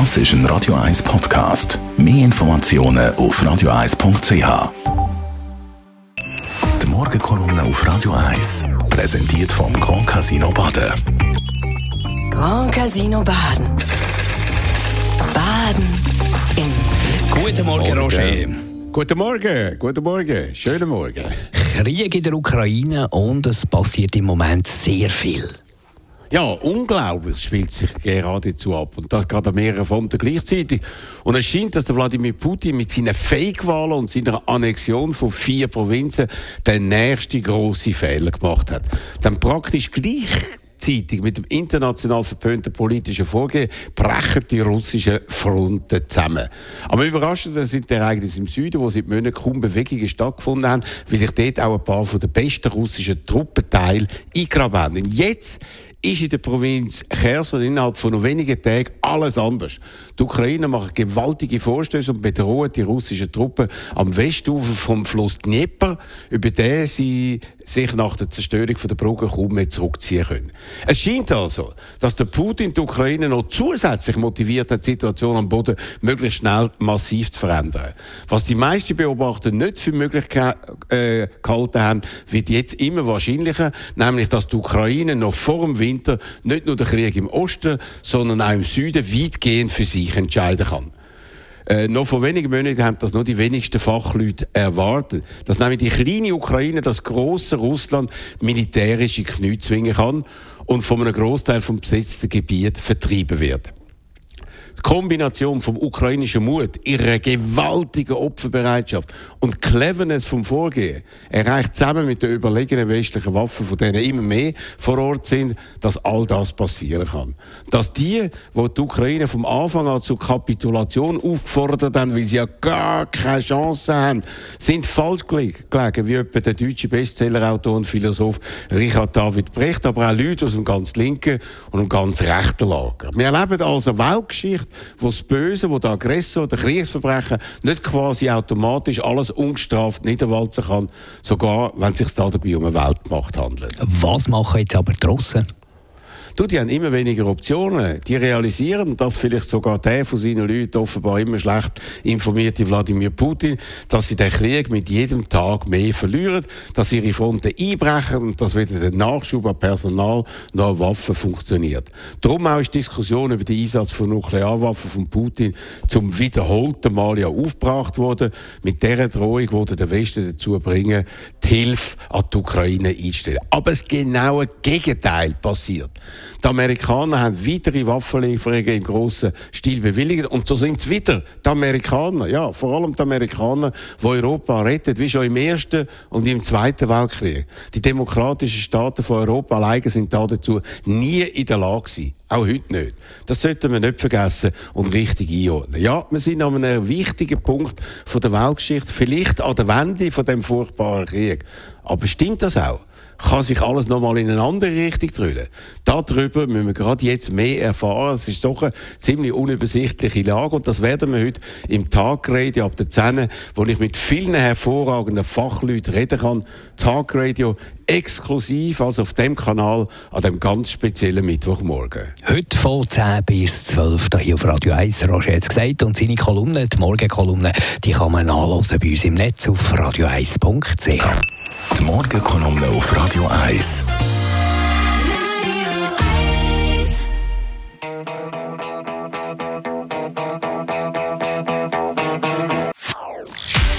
Das ist ein Radio 1 Podcast. Mehr Informationen auf radio1.ch. Die Morgenkolumne auf Radio 1 präsentiert vom Grand Casino Baden. Grand Casino Baden. Baden im Guten Morgen, Roger. Guten Morgen, guten Morgen, schönen Morgen. Krieg in der Ukraine und es passiert im Moment sehr viel. Ja, unglaublich spielt sich geradezu ab. Und das gerade an mehreren Fronten gleichzeitig. Und es scheint, dass der Wladimir Putin mit seinen Fake-Wahlen und seiner Annexion von vier Provinzen den nächsten grossen Fehler gemacht hat. Dann praktisch gleich gleichzeitig mit dem international verpönten politischen Vorgehen brechen die russischen Fronten zusammen. Am überraschendsten sind die Ereignisse im Süden, wo seit Monaten kaum Bewegungen stattgefunden haben, weil sich dort auch ein paar von den besten russischen Truppenteile eingraben haben. Und jetzt ist in der Provinz Cherson innerhalb von nur wenigen Tagen alles anders. Die Ukrainer machen gewaltige Vorstöße und bedrohen die russischen Truppen am Westufer vom Fluss Dnieper, über den sie sich nach der Zerstörung der Brücke kaum mehr zurückziehen können. Es scheint also, dass der Putin die Ukraine noch zusätzlich motiviert hat, die Situation am Boden möglichst schnell massiv zu verändern. Was die meisten Beobachter nicht für möglich äh, gehalten haben, wird jetzt immer wahrscheinlicher, nämlich dass die Ukraine noch vor dem Winter Winter nicht nur den Krieg im Osten, sondern auch im Süden weitgehend für sich entscheiden kann. Äh, noch vor wenigen Monaten haben das nur die wenigsten Fachleute erwartet, dass nämlich die kleine Ukraine das große Russland militärische Knie zwingen kann und von einem Großteil vom besetzten Gebiet vertrieben wird. Kombination vom ukrainischen Mut, ihrer gewaltigen Opferbereitschaft und Cleverness vom Vorgehen erreicht zusammen mit den überlegenen westlichen Waffen, von denen immer mehr vor Ort sind, dass all das passieren kann. Dass die, wo die Ukraine vom Anfang an zur Kapitulation aufgefordert haben, weil sie ja gar keine Chance haben, sind falsch gelegen, wie etwa der deutsche Bestsellerautor und Philosoph Richard David Brecht, aber auch Leute aus dem ganz linken und dem ganz rechten Lager. Wir erleben also Weltgeschichte, wo das Böse, wo der Aggressor, der Kriegsverbrecher nicht quasi automatisch alles ungestraft niederwalzen kann, sogar wenn es sich dabei um eine Weltmacht handelt. Was machen jetzt aber die Russen? Du, die haben immer weniger Optionen. Die realisieren, dass vielleicht sogar der von seinen Leuten offenbar immer schlecht informierte Wladimir Putin, dass sie den Krieg mit jedem Tag mehr verlieren, dass ihre Fronten einbrechen und dass weder der Nachschub an Personal noch an Waffen funktioniert. Darum auch ist die Diskussion über den Einsatz von Nuklearwaffen von Putin zum wiederholten Mal ja aufgebracht worden. Mit dieser Drohung wurde der Westen dazu bringen, die Hilfe an die Ukraine einzustellen. Aber das genaue Gegenteil passiert. Die Amerikaner haben weitere Waffenlieferungen im grossen Stil bewilligt. Und so sind es wieder die Amerikaner, ja, vor allem die Amerikaner, die Europa retten, wie schon im Ersten und im Zweiten Weltkrieg. Die demokratischen Staaten von Europa alleine sind dazu nie in der Lage gewesen. Auch heute nicht. Das sollten wir nicht vergessen und richtig einordnen. Ja, wir sind an einem wichtigen Punkt von der Weltgeschichte, vielleicht an der Wende von dem furchtbaren Krieg. Aber stimmt das auch? kann sich alles nochmal in eine andere Richtung drüllen. Darüber müssen wir gerade jetzt mehr erfahren. Es ist doch eine ziemlich unübersichtliche Lage und das werden wir heute im Tagradio ab der 10, wo ich mit vielen hervorragenden Fachleuten reden kann. Tagradio exklusiv, also auf dem Kanal, an dem ganz speziellen Mittwochmorgen. Heute von 10 bis 12 hier auf Radio 1. Roger hat es gesagt und seine Kolumne, die Morgenkolumne, die kann man nachlesen bei uns im Netz auf radio1.ch. Die Morgenkolumne auf Radio 1.